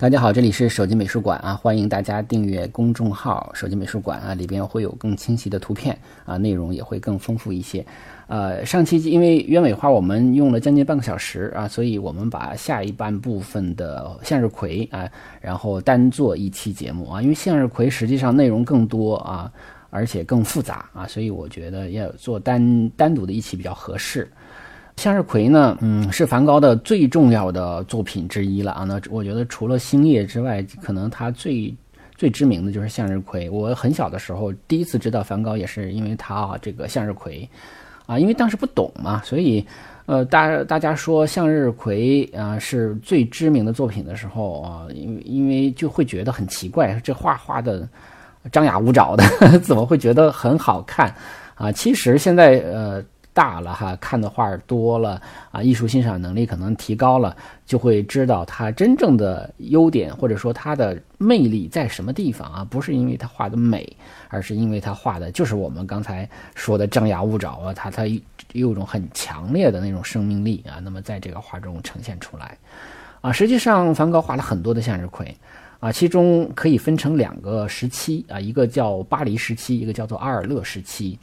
大家好，这里是手机美术馆啊，欢迎大家订阅公众号“手机美术馆”啊，里边会有更清晰的图片啊，内容也会更丰富一些。呃，上期因为鸢尾花我们用了将近半个小时啊，所以我们把下一半部分的向日葵啊，然后单做一期节目啊，因为向日葵实际上内容更多啊，而且更复杂啊，所以我觉得要做单单独的一期比较合适。向日葵呢，嗯，是梵高的最重要的作品之一了啊。那我觉得除了星夜之外，可能他最最知名的就是向日葵。我很小的时候第一次知道梵高，也是因为他啊这个向日葵，啊，因为当时不懂嘛，所以呃，大大家说向日葵啊是最知名的作品的时候啊，因为因为就会觉得很奇怪，这画画的张牙舞爪的，怎么会觉得很好看啊？其实现在呃。大了哈，看的画多了啊，艺术欣赏能力可能提高了，就会知道它真正的优点或者说它的魅力在什么地方啊？不是因为它画的美，而是因为它画的就是我们刚才说的张牙舞爪啊，它它有一种很强烈的那种生命力啊。那么在这个画中呈现出来啊，实际上梵高画了很多的向日葵啊，其中可以分成两个时期啊，一个叫巴黎时期，一个叫做阿尔勒时期。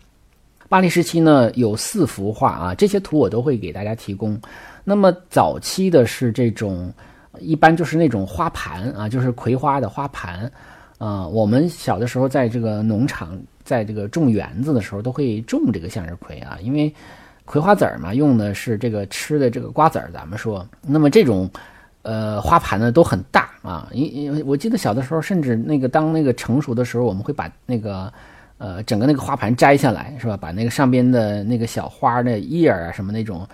巴黎时期呢有四幅画啊，这些图我都会给大家提供。那么早期的是这种，一般就是那种花盘啊，就是葵花的花盘。啊，我们小的时候在这个农场，在这个种园子的时候，都会种这个向日葵啊，因为葵花籽儿嘛，用的是这个吃的这个瓜子儿。咱们说，那么这种呃花盘呢都很大啊，因因我记得小的时候，甚至那个当那个成熟的时候，我们会把那个。呃，整个那个花盘摘下来是吧？把那个上边的那个小花的叶儿啊，什么那种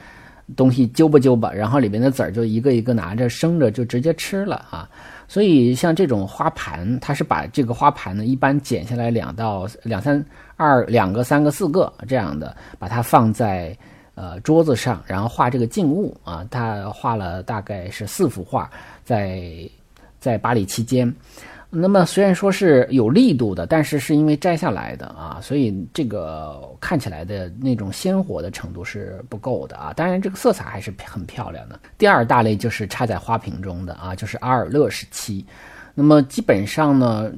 东西揪吧揪吧，然后里边的籽儿就一个一个拿着生着就直接吃了啊。所以像这种花盘，它是把这个花盘呢，一般剪下来两到两三二两个三个四个这样的，把它放在呃桌子上，然后画这个静物啊。他画了大概是四幅画，在在巴黎期间。那么虽然说是有力度的，但是是因为摘下来的啊，所以这个看起来的那种鲜活的程度是不够的啊。当然，这个色彩还是很漂亮的。第二大类就是插在花瓶中的啊，就是阿尔勒时期。那么基本上呢，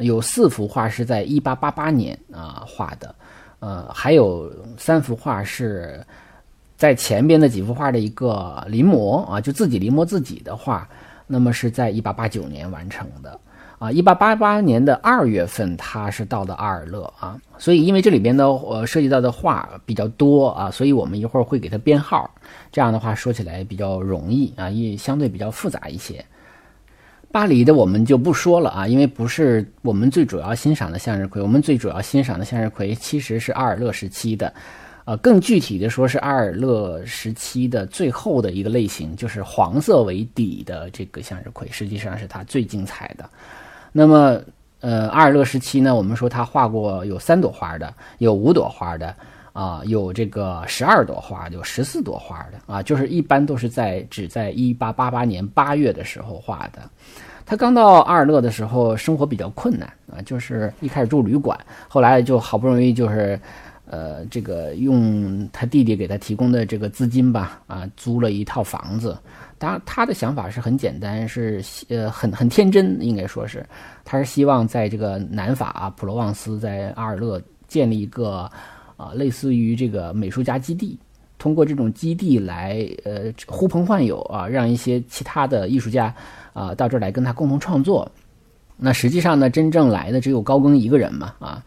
有四幅画是在一八八八年啊画的，呃，还有三幅画是在前边的几幅画的一个临摹啊，就自己临摹自己的画，那么是在一八八九年完成的。啊，一八八八年的二月份，他是到的阿尔勒啊，所以因为这里边的呃涉及到的画比较多啊，所以我们一会儿会给他编号，这样的话说起来比较容易啊，也相对比较复杂一些。巴黎的我们就不说了啊，因为不是我们最主要欣赏的向日葵，我们最主要欣赏的向日葵其实是阿尔勒时期的。呃，更具体的说，是阿尔勒时期的最后的一个类型，就是黄色为底的这个向日葵，实际上是它最精彩的。那么，呃，阿尔勒时期呢，我们说他画过有三朵花的，有五朵花的，啊，有这个十二朵花，有十四朵花的，啊，就是一般都是在只在一八八八年八月的时候画的。他刚到阿尔勒的时候，生活比较困难啊，就是一开始住旅馆，后来就好不容易就是。呃，这个用他弟弟给他提供的这个资金吧，啊，租了一套房子。当然，他的想法是很简单，是呃很很天真，应该说是，他是希望在这个南法啊，普罗旺斯，在阿尔勒建立一个啊，类似于这个美术家基地，通过这种基地来呃呼朋唤友啊，让一些其他的艺术家啊到这儿来跟他共同创作。那实际上呢，真正来的只有高更一个人嘛，啊。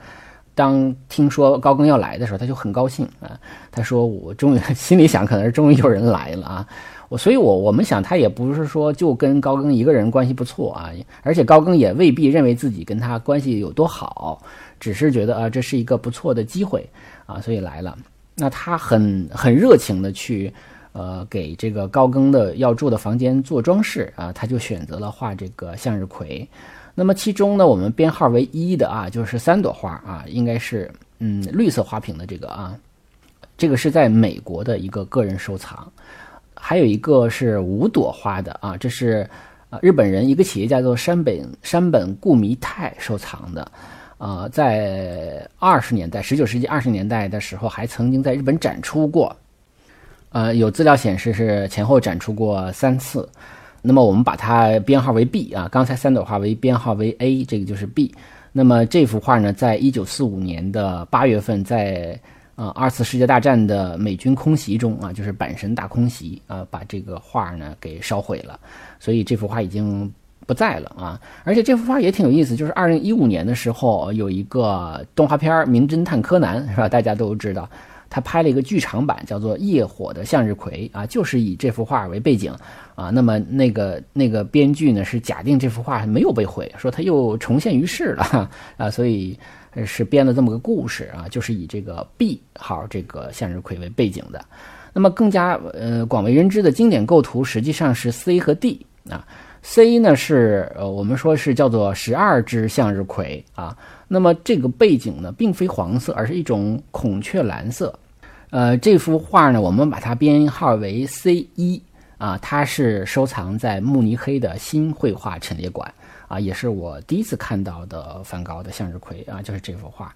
当听说高更要来的时候，他就很高兴啊。他说：“我终于心里想，可能是终于有人来了啊。”我所以，我我们想，他也不是说就跟高更一个人关系不错啊，而且高更也未必认为自己跟他关系有多好，只是觉得啊，这是一个不错的机会啊，所以来了。那他很很热情的去呃给这个高更的要住的房间做装饰啊，他就选择了画这个向日葵。那么其中呢，我们编号为一的啊，就是三朵花啊，应该是嗯绿色花瓶的这个啊，这个是在美国的一个个人收藏。还有一个是五朵花的啊，这是啊日本人一个企业家叫做山本山本固弥太收藏的。呃，在二十年代，十九世纪二十年代的时候，还曾经在日本展出过。呃，有资料显示是前后展出过三次。那么我们把它编号为 B 啊，刚才三朵花为编号为 A，这个就是 B。那么这幅画呢，在一九四五年的八月份，在呃二次世界大战的美军空袭中啊，就是阪神大空袭啊，把这个画呢给烧毁了，所以这幅画已经不在了啊。而且这幅画也挺有意思，就是二零一五年的时候有一个动画片《名侦探柯南》，是吧？大家都知道。他拍了一个剧场版，叫做《夜火的向日葵》啊，就是以这幅画为背景啊。那么那个那个编剧呢是假定这幅画没有被毁，说他又重现于世了 啊，所以是编了这么个故事啊，就是以这个 B 号这个向日葵为背景的。那么更加呃广为人知的经典构图实际上是 C 和 D 啊。C 呢是呃我们说是叫做十二只向日葵啊。那么这个背景呢，并非黄色，而是一种孔雀蓝色。呃，这幅画呢，我们把它编号为 C 一啊，它是收藏在慕尼黑的新绘画陈列馆啊，也是我第一次看到的梵高的向日葵啊，就是这幅画。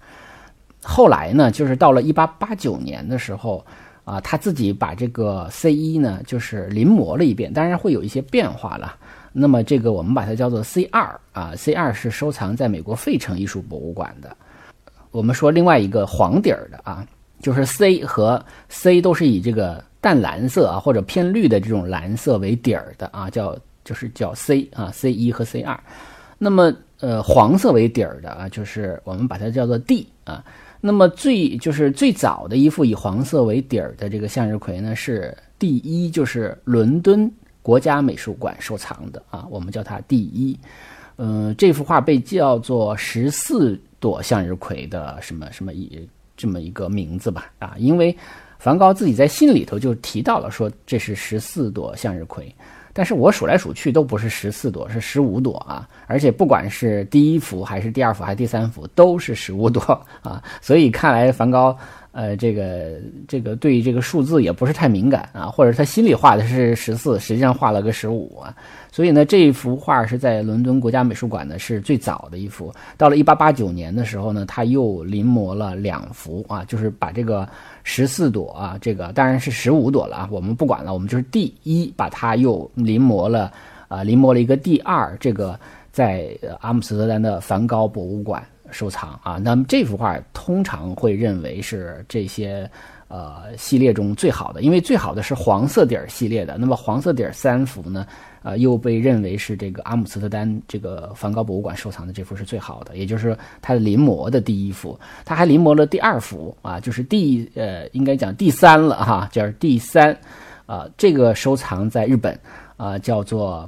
后来呢，就是到了一八八九年的时候啊，他自己把这个 C 一呢，就是临摹了一遍，当然会有一些变化了。那么这个我们把它叫做 C 二啊，C 二是收藏在美国费城艺术博物馆的。我们说另外一个黄底儿的啊，就是 C 和 C 都是以这个淡蓝色啊或者偏绿的这种蓝色为底儿的啊，叫就是叫 C 啊，C 一和 C 二。那么呃黄色为底儿的啊，就是我们把它叫做 D 啊。那么最就是最早的一幅以黄色为底儿的这个向日葵呢，是第一，就是伦敦。国家美术馆收藏的啊，我们叫它第一。嗯，这幅画被叫做十四朵向日葵的什么什么一这么一个名字吧啊，因为梵高自己在信里头就提到了说这是十四朵向日葵，但是我数来数去都不是十四朵，是十五朵啊，而且不管是第一幅还是第二幅还是第三幅都是十五朵啊，所以看来梵高。呃，这个这个对这个数字也不是太敏感啊，或者他心里画的是十四，实际上画了个十五啊。所以呢，这一幅画是在伦敦国家美术馆呢是最早的一幅。到了一八八九年的时候呢，他又临摹了两幅啊，就是把这个十四朵啊，这个当然是十五朵了啊，我们不管了，我们就是第一把它又临摹了啊，临摹了一个第二，这个在阿姆斯特丹的梵高博物馆。收藏啊，那么这幅画通常会认为是这些呃系列中最好的，因为最好的是黄色底儿系列的。那么黄色底儿三幅呢，呃，又被认为是这个阿姆斯特丹这个梵高博物馆收藏的这幅是最好的，也就是他的临摹的第一幅。他还临摹了第二幅啊，就是第呃应该讲第三了哈，就是第三啊，这个收藏在日本啊，叫做。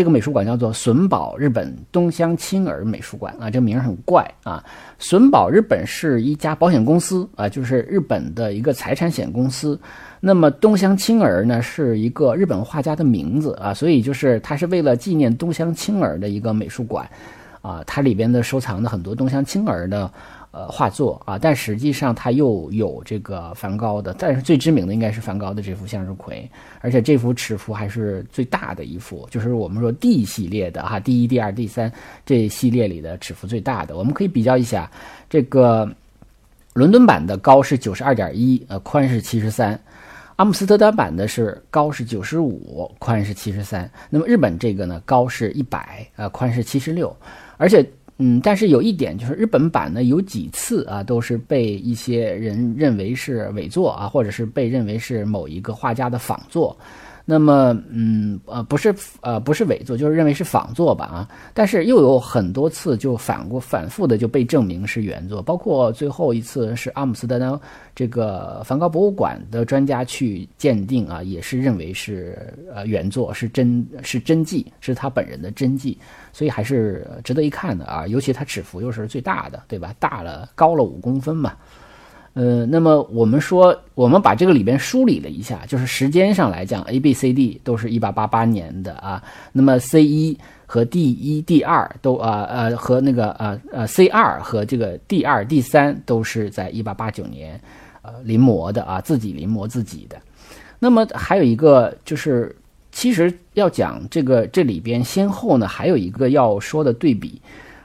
这个美术馆叫做损保日本东乡青儿美术馆啊，这名很怪啊。损保日本是一家保险公司啊，就是日本的一个财产险公司。那么东乡青儿呢，是一个日本画家的名字啊，所以就是它是为了纪念东乡青儿的一个美术馆啊，它里边的收藏的很多东乡青儿的。呃，画作啊，但实际上它又有这个梵高的，但是最知名的应该是梵高的这幅向日葵，而且这幅尺幅还是最大的一幅，就是我们说 D 系列的哈，第一、第二、第三这系列里的尺幅最大的。我们可以比较一下，这个伦敦版的高是九十二点一，呃，宽是七十三；阿姆斯特丹版的是高是九十五，宽是七十三。那么日本这个呢，高是一百，呃，宽是七十六，而且。嗯，但是有一点就是日本版呢，有几次啊，都是被一些人认为是伪作啊，或者是被认为是某一个画家的仿作。那么，嗯，呃，不是，呃，不是伪作，就是认为是仿作吧，啊，但是又有很多次就反过反复的就被证明是原作，包括最后一次是阿姆斯特丹这个梵高博物馆的专家去鉴定啊，也是认为是呃原作，是真，是真迹，是他本人的真迹，所以还是值得一看的啊，尤其它尺幅又是最大的，对吧？大了高了五公分嘛。呃，那么我们说，我们把这个里边梳理了一下，就是时间上来讲，A、B、C、D 都是一八八八年的啊。那么 C 一和 D 一、D 二都啊呃和那个呃呃 C 二和这个 D 二、D 三都是在一八八九年呃临摹的啊，自己临摹自己的。那么还有一个就是，其实要讲这个这里边先后呢，还有一个要说的对比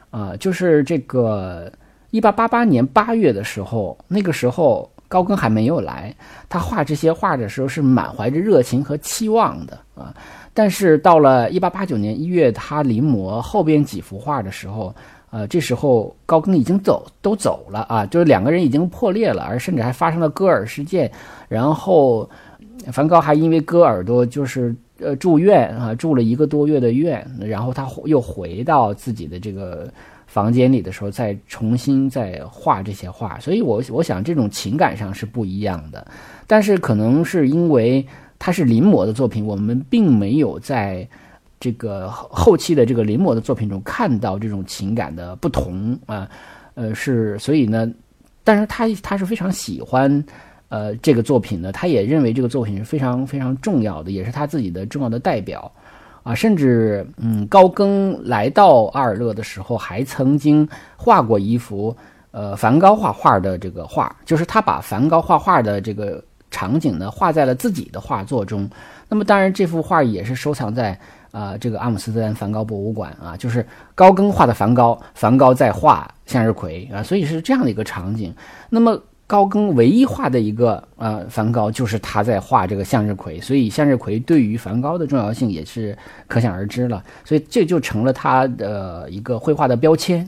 啊，就是这个一八八八年八月的时候，那个时候高更还没有来，他画这些画的时候是满怀着热情和期望的啊。但是到了一八八九年一月，他临摹后边几幅画的时候，呃，这时候高更已经走都走了啊，就是两个人已经破裂了，而甚至还发生了割耳事件。然后，梵高还因为割耳朵就是呃住院啊，住了一个多月的院。然后他又回到自己的这个房间里的时候，再重新再画这些画。所以，我我想这种情感上是不一样的。但是可能是因为。他是临摹的作品，我们并没有在这个后期的这个临摹的作品中看到这种情感的不同啊，呃，是所以呢，但是他他是非常喜欢呃这个作品呢，他也认为这个作品是非常非常重要的，也是他自己的重要的代表啊，甚至嗯高更来到阿尔勒的时候，还曾经画过一幅呃梵高画画的这个画，就是他把梵高画画的这个。场景呢画在了自己的画作中，那么当然这幅画也是收藏在啊这个阿姆斯特丹梵高博物馆啊，就是高更画的梵高，梵高在画向日葵啊，所以是这样的一个场景。那么高更唯一画的一个呃梵高就是他在画这个向日葵，所以向日葵对于梵高的重要性也是可想而知了，所以这就成了他的一个绘画的标签。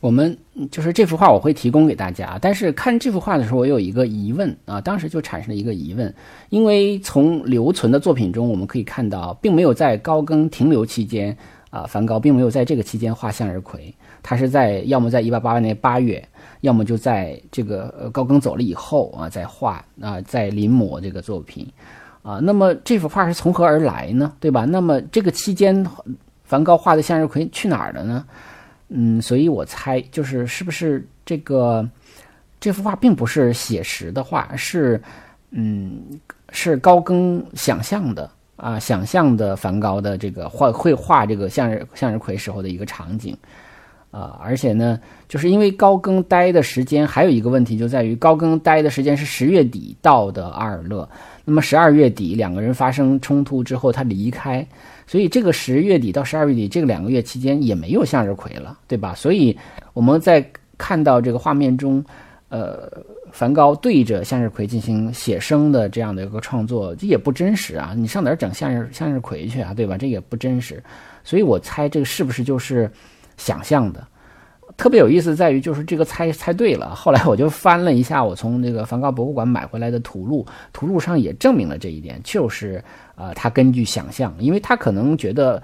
我们就是这幅画，我会提供给大家。但是看这幅画的时候，我有一个疑问啊，当时就产生了一个疑问，因为从留存的作品中，我们可以看到，并没有在高更停留期间啊，梵高并没有在这个期间画向日葵，他是在要么在一八八八年八月，要么就在这个呃高更走了以后啊，在画啊，在临摹这个作品啊。那么这幅画是从何而来呢？对吧？那么这个期间，梵高画的向日葵去哪儿了呢？嗯，所以我猜就是是不是这个这幅画并不是写实的画，是嗯是高更想象的啊，想象的梵高的这个画绘画这个向日向日葵时候的一个场景啊，而且呢，就是因为高更待的时间还有一个问题就在于高更待的时间是十月底到的阿尔勒，那么十二月底两个人发生冲突之后他离开。所以这个十月底到十二月底这个两个月期间也没有向日葵了，对吧？所以我们在看到这个画面中，呃，梵高对着向日葵进行写生的这样的一个创作，这也不真实啊！你上哪儿整向日向日葵去啊？对吧？这也不真实。所以我猜这个是不是就是想象的？特别有意思在于，就是这个猜猜对了。后来我就翻了一下我从那个梵高博物馆买回来的图录，图录上也证明了这一点，就是呃，他根据想象，因为他可能觉得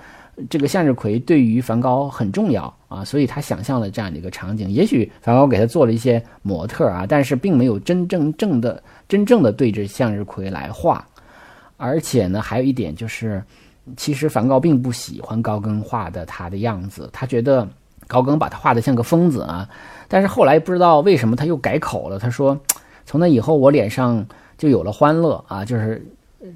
这个向日葵对于梵高很重要啊，所以他想象了这样的一个场景。也许梵高给他做了一些模特啊，但是并没有真正正的真正的对着向日葵来画。而且呢，还有一点就是，其实梵高并不喜欢高更画的他的样子，他觉得。高更把他画的像个疯子啊，但是后来不知道为什么他又改口了。他说：“从那以后我脸上就有了欢乐啊，就是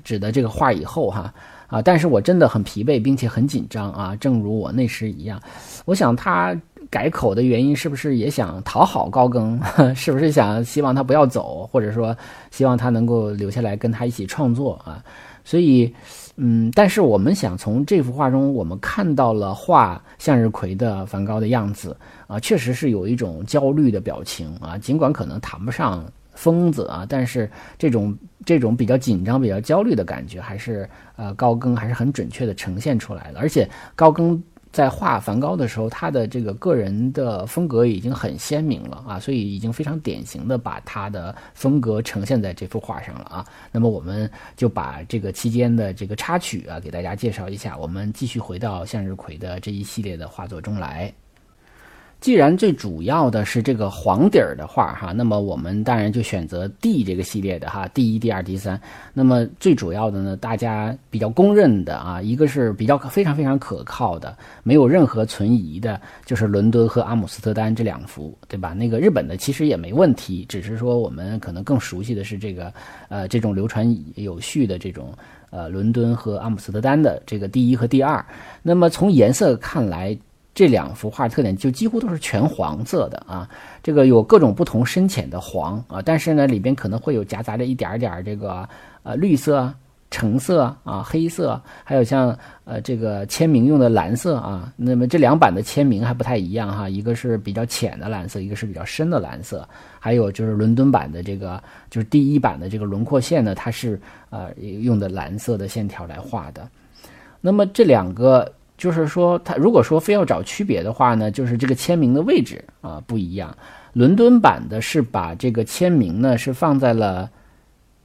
指的这个画以后哈。啊但是我真的很疲惫，并且很紧张啊，正如我那时一样。我想他改口的原因是不是也想讨好高更？是不是想希望他不要走，或者说希望他能够留下来跟他一起创作啊？所以。”嗯，但是我们想从这幅画中，我们看到了画向日葵的梵高的样子啊，确实是有一种焦虑的表情啊，尽管可能谈不上疯子啊，但是这种这种比较紧张、比较焦虑的感觉，还是呃高更还是很准确的呈现出来的，而且高更。在画梵高的时候，他的这个个人的风格已经很鲜明了啊，所以已经非常典型的把他的风格呈现在这幅画上了啊。那么我们就把这个期间的这个插曲啊，给大家介绍一下。我们继续回到向日葵的这一系列的画作中来。既然最主要的是这个黄底儿的画哈，那么我们当然就选择 D 这个系列的哈第一、第二、第三。那么最主要的呢，大家比较公认的啊，一个是比较非常非常可靠的，没有任何存疑的，就是伦敦和阿姆斯特丹这两幅，对吧？那个日本的其实也没问题，只是说我们可能更熟悉的是这个呃这种流传有序的这种呃伦敦和阿姆斯特丹的这个第一和第二。那么从颜色看来。这两幅画特点就几乎都是全黄色的啊，这个有各种不同深浅的黄啊，但是呢里边可能会有夹杂着一点点这个呃绿色。橙色啊，黑色，还有像呃这个签名用的蓝色啊，那么这两版的签名还不太一样哈，一个是比较浅的蓝色，一个是比较深的蓝色，还有就是伦敦版的这个就是第一版的这个轮廓线呢，它是呃用的蓝色的线条来画的。那么这两个就是说，它如果说非要找区别的话呢，就是这个签名的位置啊不一样，伦敦版的是把这个签名呢是放在了。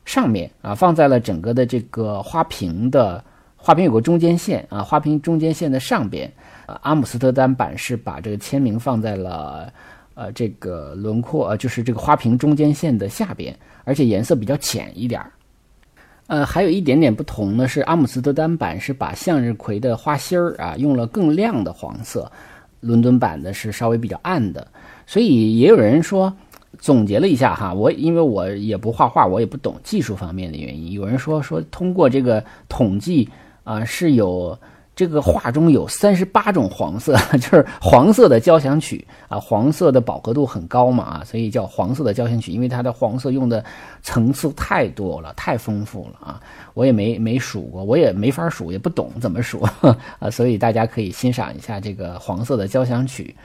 上面啊，放在了整个的这个花瓶的花瓶有个中间线啊，花瓶中间线的上边。呃，阿姆斯特丹版是把这个签名放在了呃这个轮廓呃就是这个花瓶中间线的下边，而且颜色比较浅一点儿。呃，还有一点点不同呢，是阿姆斯特丹版是把向日葵的花心儿啊用了更亮的黄色，伦敦版的是稍微比较暗的。所以也有人说。总结了一下哈，我因为我也不画画，我也不懂技术方面的原因。有人说说通过这个统计啊，是有这个画中有三十八种黄色，就是黄色的交响曲啊，黄色的饱和度很高嘛啊，所以叫黄色的交响曲，因为它的黄色用的层次太多了，太丰富了啊。我也没没数过，我也没法数，也不懂怎么数 啊，所以大家可以欣赏一下这个黄色的交响曲。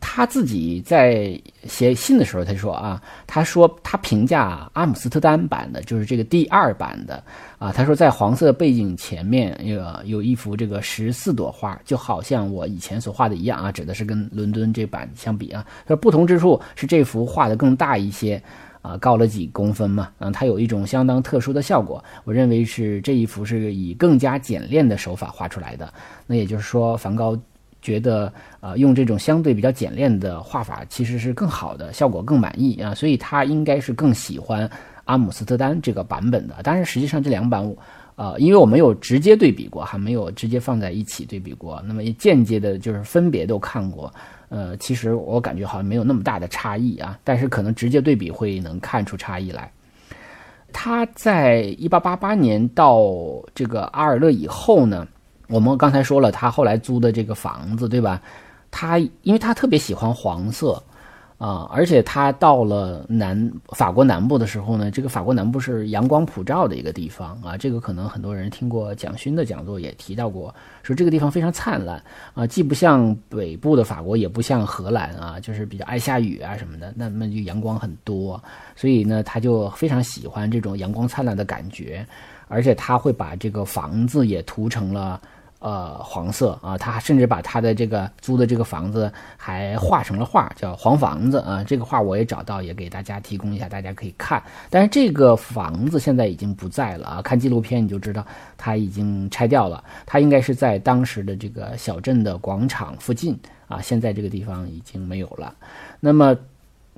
他自己在写信的时候，他说啊，他说他评价阿姆斯特丹版的，就是这个第二版的啊，他说在黄色背景前面有有一幅这个十四朵花，就好像我以前所画的一样啊，指的是跟伦敦这版相比啊，说不同之处是这幅画的更大一些啊，高了几公分嘛，嗯，它有一种相当特殊的效果，我认为是这一幅是以更加简练的手法画出来的，那也就是说梵高。觉得呃用这种相对比较简练的画法其实是更好的，效果更满意啊，所以他应该是更喜欢阿姆斯特丹这个版本的。当然，实际上这两版，呃，因为我没有直接对比过，还没有直接放在一起对比过，那么间接的就是分别都看过，呃，其实我感觉好像没有那么大的差异啊，但是可能直接对比会能看出差异来。他在一八八八年到这个阿尔勒以后呢？我们刚才说了，他后来租的这个房子，对吧？他因为他特别喜欢黄色，啊，而且他到了南法国南部的时候呢，这个法国南部是阳光普照的一个地方啊。这个可能很多人听过蒋勋的讲座也提到过，说这个地方非常灿烂啊，既不像北部的法国，也不像荷兰啊，就是比较爱下雨啊什么的，那么就阳光很多，所以呢，他就非常喜欢这种阳光灿烂的感觉，而且他会把这个房子也涂成了。呃，黄色啊，他甚至把他的这个租的这个房子还画成了画，叫《黄房子》啊。这个画我也找到，也给大家提供一下，大家可以看。但是这个房子现在已经不在了啊，看纪录片你就知道它已经拆掉了。它应该是在当时的这个小镇的广场附近啊，现在这个地方已经没有了。那么。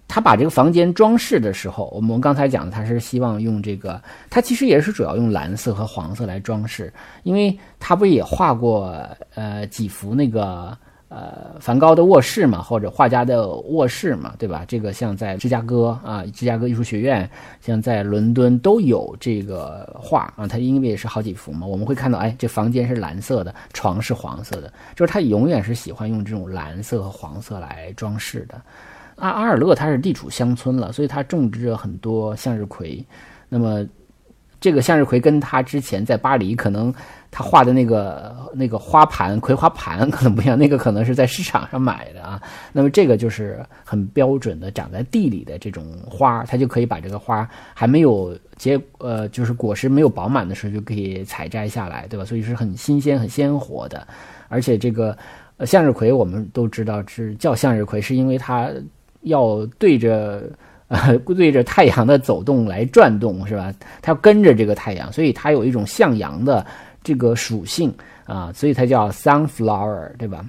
他把这个房间装饰的时候，我们刚才讲的，他是希望用这个，他其实也是主要用蓝色和黄色来装饰，因为他不也画过呃几幅那个呃梵高的卧室嘛，或者画家的卧室嘛，对吧？这个像在芝加哥啊，芝加哥艺术学院，像在伦敦都有这个画啊，他因为也是好几幅嘛，我们会看到，哎，这房间是蓝色的，床是黄色的，就是他永远是喜欢用这种蓝色和黄色来装饰的。阿阿尔勒它是地处乡村了，所以它种植着很多向日葵。那么，这个向日葵跟他之前在巴黎可能他画的那个那个花盘葵花盘可能不一样，那个可能是在市场上买的啊。那么这个就是很标准的长在地里的这种花，它就可以把这个花还没有结呃就是果实没有饱满的时候就可以采摘下来，对吧？所以是很新鲜很鲜活的。而且这个向日葵我们都知道是叫向日葵，是因为它。要对着呃对着太阳的走动来转动是吧？它要跟着这个太阳，所以它有一种向阳的这个属性啊，所以它叫 sunflower 对吧？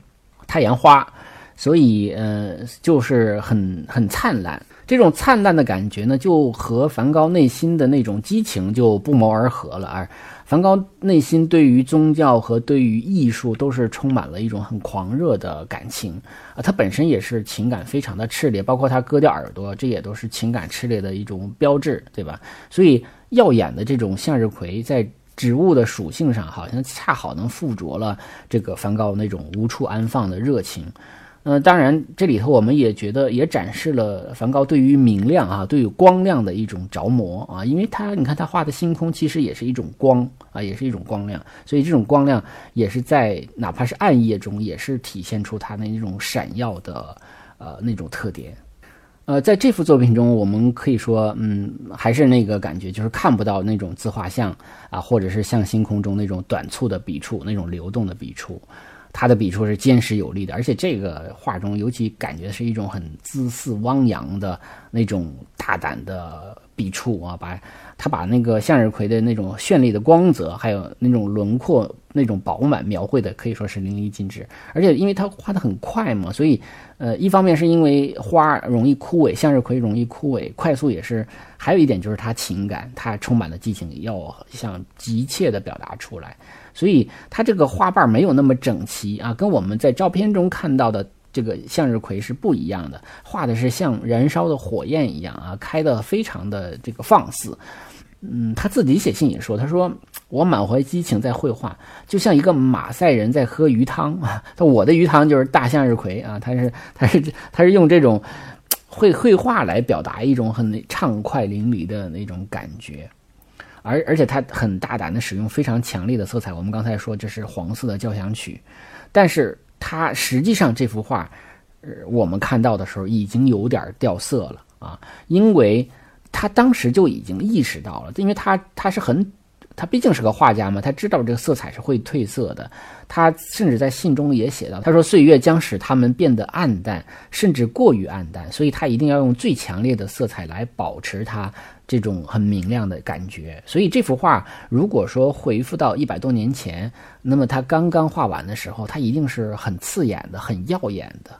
太阳花，所以呃就是很很灿烂。这种灿烂的感觉呢，就和梵高内心的那种激情就不谋而合了而。梵高内心对于宗教和对于艺术都是充满了一种很狂热的感情啊，他本身也是情感非常的炽烈，包括他割掉耳朵，这也都是情感炽烈的一种标志，对吧？所以耀眼的这种向日葵在植物的属性上，好像恰好能附着了这个梵高那种无处安放的热情。呃，当然，这里头我们也觉得也展示了梵高对于明亮啊，对于光亮的一种着魔啊，因为他你看他画的星空其实也是一种光啊，也是一种光亮，所以这种光亮也是在哪怕是暗夜中，也是体现出他那种闪耀的呃那种特点。呃，在这幅作品中，我们可以说，嗯，还是那个感觉，就是看不到那种自画像啊，或者是像星空中那种短促的笔触，那种流动的笔触。他的笔触是坚实有力的，而且这个画中尤其感觉是一种很姿肆汪洋的那种大胆的笔触啊，把他把那个向日葵的那种绚丽的光泽，还有那种轮廓那种饱满描绘的可以说是淋漓尽致。而且因为他画的很快嘛，所以呃，一方面是因为花容易枯萎，向日葵容易枯萎，快速也是；还有一点就是他情感，他充满了激情，要向急切的表达出来。所以它这个花瓣没有那么整齐啊，跟我们在照片中看到的这个向日葵是不一样的，画的是像燃烧的火焰一样啊，开的非常的这个放肆。嗯，他自己写信也说，他说我满怀激情在绘画，就像一个马赛人在喝鱼汤啊。他我的鱼汤就是大向日葵啊，他是他是他是用这种绘绘画来表达一种很畅快淋漓的那种感觉。而而且他很大胆的使用非常强烈的色彩，我们刚才说这是黄色的交响曲，但是他实际上这幅画，呃，我们看到的时候已经有点掉色了啊，因为他当时就已经意识到了，因为他他是很。他毕竟是个画家嘛，他知道这个色彩是会褪色的。他甚至在信中也写到，他说岁月将使它们变得暗淡，甚至过于暗淡，所以他一定要用最强烈的色彩来保持它这种很明亮的感觉。所以这幅画如果说回复到一百多年前，那么他刚刚画完的时候，它一定是很刺眼的、很耀眼的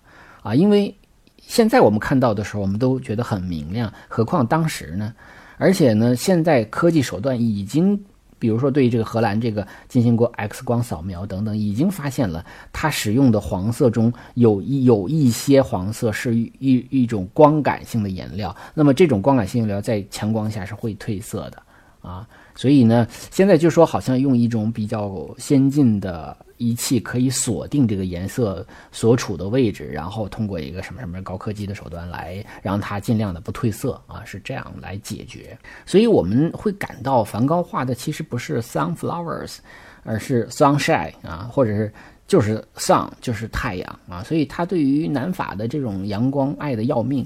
啊！因为现在我们看到的时候，我们都觉得很明亮，何况当时呢？而且呢，现在科技手段已经。比如说，对于这个荷兰这个进行过 X 光扫描等等，已经发现了它使用的黄色中有一有一些黄色是一一种光感性的颜料，那么这种光感性颜料在强光下是会褪色的啊。所以呢，现在就说好像用一种比较先进的仪器可以锁定这个颜色所处的位置，然后通过一个什么什么高科技的手段来让它尽量的不褪色啊，是这样来解决。所以我们会感到梵高画的其实不是 sunflowers，而是 sunshine 啊，或者是就是 sun 就是太阳啊。所以他对于南法的这种阳光爱的要命。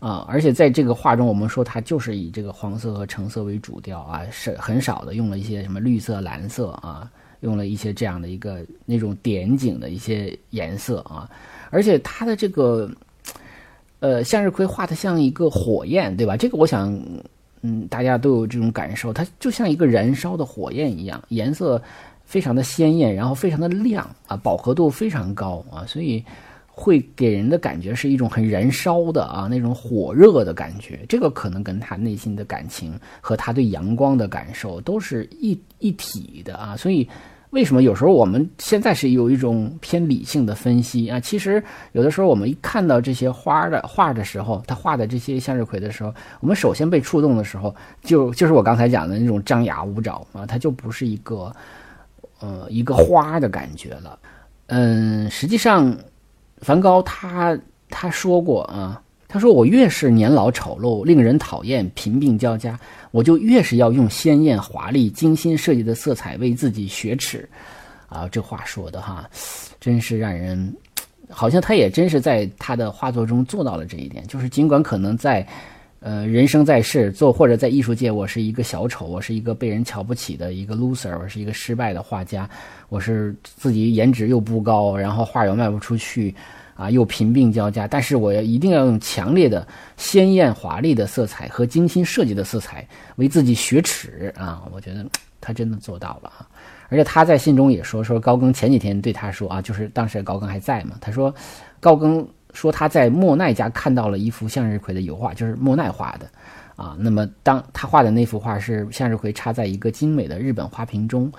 啊，而且在这个画中，我们说它就是以这个黄色和橙色为主调啊，是很少的用了一些什么绿色、蓝色啊，用了一些这样的一个那种点景的一些颜色啊，而且它的这个，呃，向日葵画的像一个火焰，对吧？这个我想，嗯，大家都有这种感受，它就像一个燃烧的火焰一样，颜色非常的鲜艳，然后非常的亮啊，饱和度非常高啊，所以。会给人的感觉是一种很燃烧的啊，那种火热的感觉。这个可能跟他内心的感情和他对阳光的感受都是一一体的啊。所以，为什么有时候我们现在是有一种偏理性的分析啊？其实有的时候我们一看到这些花的画的时候，他画的这些向日葵的时候，我们首先被触动的时候，就就是我刚才讲的那种张牙舞爪啊，它就不是一个呃一个花的感觉了。嗯，实际上。梵高他他说过啊，他说我越是年老丑陋、令人讨厌、贫病交加，我就越是要用鲜艳华丽、精心设计的色彩为自己雪耻。啊，这话说的哈，真是让人，好像他也真是在他的画作中做到了这一点。就是尽管可能在，呃，人生在世做或者在艺术界，我是一个小丑，我是一个被人瞧不起的一个 loser，我是一个失败的画家。我是自己颜值又不高，然后画又卖不出去，啊，又贫病交加。但是我要一定要用强烈的、鲜艳华丽的色彩和精心设计的色彩为自己雪耻啊！我觉得他真的做到了啊！而且他在信中也说，说高更前几天对他说啊，就是当时高更还在嘛，他说高更说他在莫奈家看到了一幅向日葵的油画，就是莫奈画的啊。那么当他画的那幅画是向日葵插在一个精美的日本花瓶中。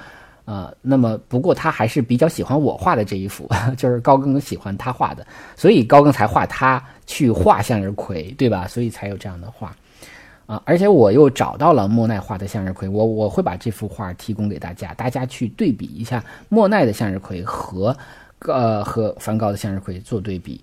呃，那么不过他还是比较喜欢我画的这一幅，就是高更喜欢他画的，所以高更才画他去画向日葵，对吧？所以才有这样的画。啊，而且我又找到了莫奈画的向日葵，我我会把这幅画提供给大家，大家去对比一下莫奈的向日葵和，呃和梵高的向日葵做对比。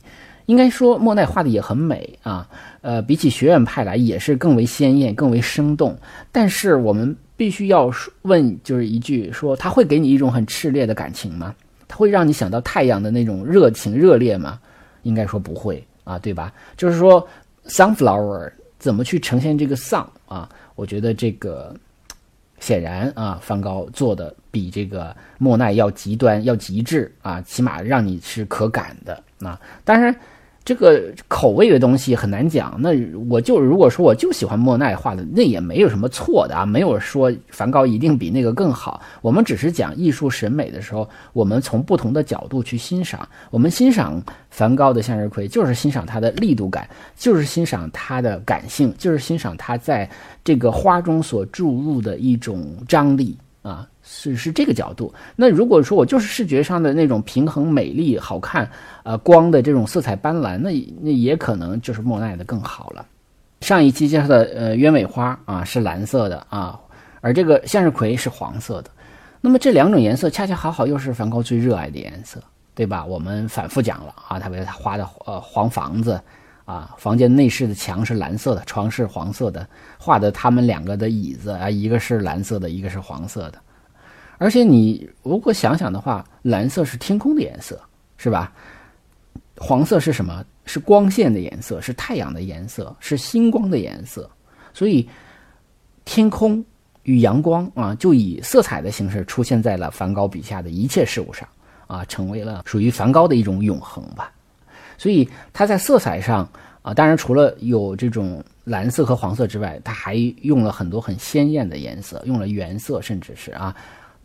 应该说莫奈画的也很美啊，呃，比起学院派来也是更为鲜艳、更为生动。但是我们必须要问，就是一句说，他会给你一种很炽烈的感情吗？他会让你想到太阳的那种热情、热烈吗？应该说不会啊，对吧？就是说，sunflower。怎么去呈现这个丧啊？我觉得这个显然啊，梵高做的比这个莫奈要极端、要极致啊，起码让你是可感的啊。当然。这个口味的东西很难讲。那我就如果说我就喜欢莫奈画的，那也没有什么错的啊，没有说梵高一定比那个更好。我们只是讲艺术审美的时候，我们从不同的角度去欣赏。我们欣赏梵高的向日葵，就是欣赏它的力度感，就是欣赏它的感性，就是欣赏它在这个花中所注入的一种张力啊。是是这个角度。那如果说我就是视觉上的那种平衡、美丽、好看，呃，光的这种色彩斑斓，那那也可能就是莫奈的更好了。上一期介绍的呃鸢尾花啊是蓝色的啊，而这个向日葵是黄色的。那么这两种颜色恰恰好好又是梵高最热爱的颜色，对吧？我们反复讲了啊，他为他画的呃黄房子啊，房间内饰的墙是蓝色的，床是黄色的，画的他们两个的椅子啊，一个是蓝色的，一个是黄色的。而且你如果想想的话，蓝色是天空的颜色，是吧？黄色是什么？是光线的颜色，是太阳的颜色，是星光的颜色。所以，天空与阳光啊，就以色彩的形式出现在了梵高笔下的一切事物上啊，成为了属于梵高的一种永恒吧。所以他在色彩上啊，当然除了有这种蓝色和黄色之外，他还用了很多很鲜艳的颜色，用了原色，甚至是啊。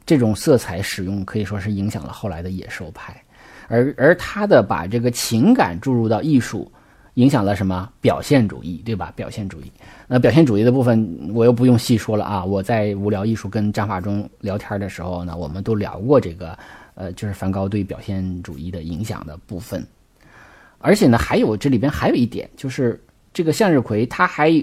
这种色彩使用可以说是影响了后来的野兽派，而而他的把这个情感注入到艺术，影响了什么表现主义，对吧？表现主义，那表现主义的部分我又不用细说了啊。我在无聊艺术跟张法中聊天的时候呢，我们都聊过这个，呃，就是梵高对表现主义的影响的部分。而且呢，还有这里边还有一点，就是这个向日葵，它还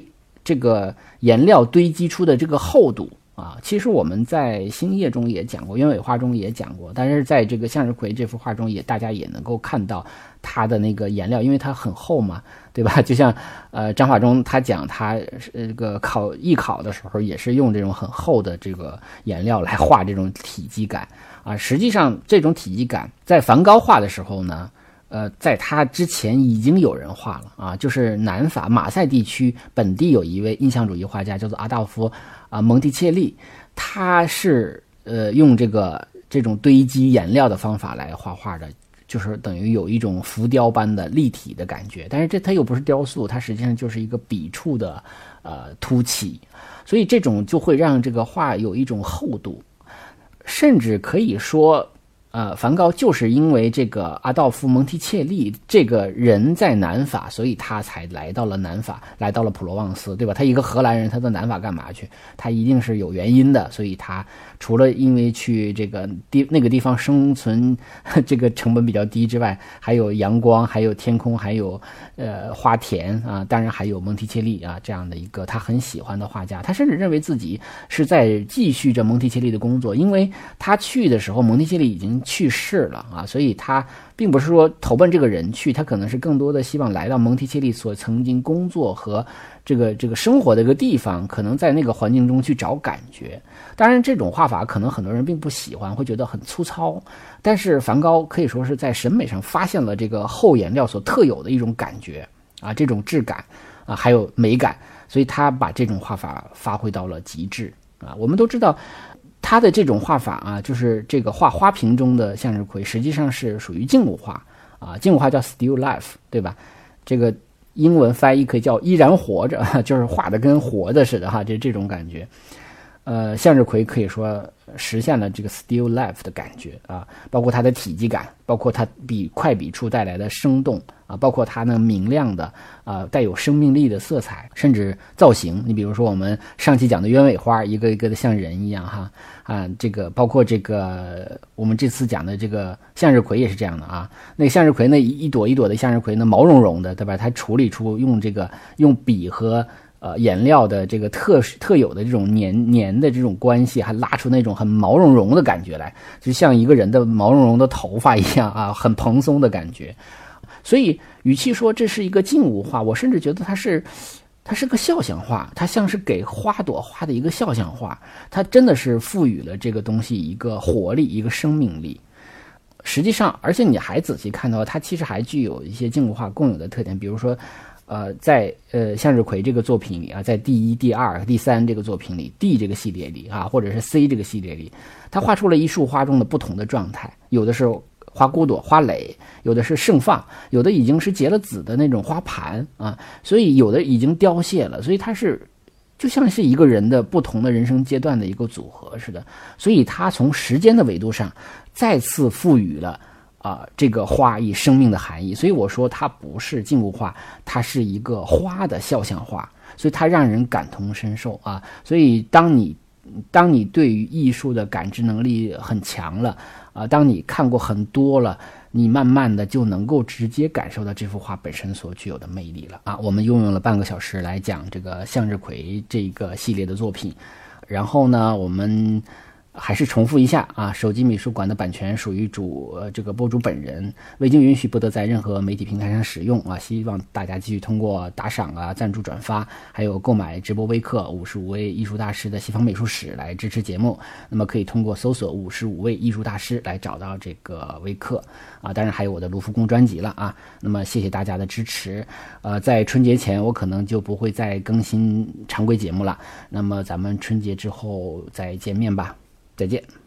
这个颜料堆积出的这个厚度。啊，其实我们在星夜中也讲过，鸢尾花中也讲过，但是在这个向日葵这幅画中也，大家也能够看到它的那个颜料，因为它很厚嘛，对吧？就像呃张法中他讲他呃这个考艺考的时候，也是用这种很厚的这个颜料来画这种体积感啊。实际上这种体积感在梵高画的时候呢，呃，在他之前已经有人画了啊，就是南法马赛地区本地有一位印象主义画家叫做阿道夫。啊，蒙蒂切利，他是呃用这个这种堆积颜料的方法来画画的，就是等于有一种浮雕般的立体的感觉。但是这它又不是雕塑，它实际上就是一个笔触的呃凸起，所以这种就会让这个画有一种厚度，甚至可以说。呃，梵高就是因为这个阿道夫·蒙提切利这个人在南法，所以他才来到了南法，来到了普罗旺斯，对吧？他一个荷兰人，他到南法干嘛去？他一定是有原因的，所以他除了因为去这个地那个地方生存，这个成本比较低之外，还有阳光，还有天空，还有呃花田啊，当然还有蒙提切利啊这样的一个他很喜欢的画家。他甚至认为自己是在继续着蒙提切利的工作，因为他去的时候，蒙提切利已经。去世了啊，所以他并不是说投奔这个人去，他可能是更多的希望来到蒙提切利所曾经工作和这个这个生活的一个地方，可能在那个环境中去找感觉。当然，这种画法可能很多人并不喜欢，会觉得很粗糙。但是梵高可以说是在审美上发现了这个厚颜料所特有的一种感觉啊，这种质感啊，还有美感，所以他把这种画法发挥到了极致啊。我们都知道。他的这种画法啊，就是这个画花瓶中的向日葵，实际上是属于静物画啊。静物画叫 still life，对吧？这个英文翻译可以叫依然活着，就是画的跟活的似的哈，就这种感觉。呃，向日葵可以说实现了这个 still life 的感觉啊，包括它的体积感，包括它笔快笔触带来的生动啊，包括它那明亮的啊带有生命力的色彩，甚至造型。你比如说我们上期讲的鸢尾花，一个一个的像人一样哈啊，这个包括这个我们这次讲的这个向日葵也是这样的啊。那向日葵那一朵一朵的向日葵，那毛茸茸的，对吧？它处理出用这个用笔和呃颜料的这个特特有的这种粘粘的这种关系，还拉出那种很毛茸茸的感觉来，就像一个人的毛茸茸的头发一样啊，很蓬松的感觉。所以，与其说这是一个静物画，我甚至觉得它是，它是个肖像画，它像是给花朵画的一个肖像画，它真的是赋予了这个东西一个活力，一个生命力。实际上，而且你还仔细看到，它其实还具有一些静物画共有的特点，比如说，呃，在呃向日葵这个作品里啊，在第一、第二、第三这个作品里，D 这个系列里啊，或者是 C 这个系列里，他画出了一束花中的不同的状态，有的是。花骨朵、花蕾，有的是盛放，有的已经是结了籽的那种花盘啊，所以有的已经凋谢了，所以它是就像是一个人的不同的人生阶段的一个组合似的，所以他从时间的维度上再次赋予了啊这个花以生命的含义，所以我说它不是静物画，它是一个花的肖像画，所以它让人感同身受啊，所以当你当你对于艺术的感知能力很强了。啊，当你看过很多了，你慢慢的就能够直接感受到这幅画本身所具有的魅力了啊！我们用用了半个小时来讲这个向日葵这个系列的作品，然后呢，我们。还是重复一下啊，手机美术馆的版权属于主呃这个博主本人，未经允许不得在任何媒体平台上使用啊。希望大家继续通过打赏啊、赞助、转发，还有购买直播微课《五十五位艺术大师的西方美术史》来支持节目。那么可以通过搜索“五十五位艺术大师”来找到这个微课啊。当然还有我的卢浮宫专辑了啊。那么谢谢大家的支持。呃，在春节前我可能就不会再更新常规节目了。那么咱们春节之后再见面吧。再见。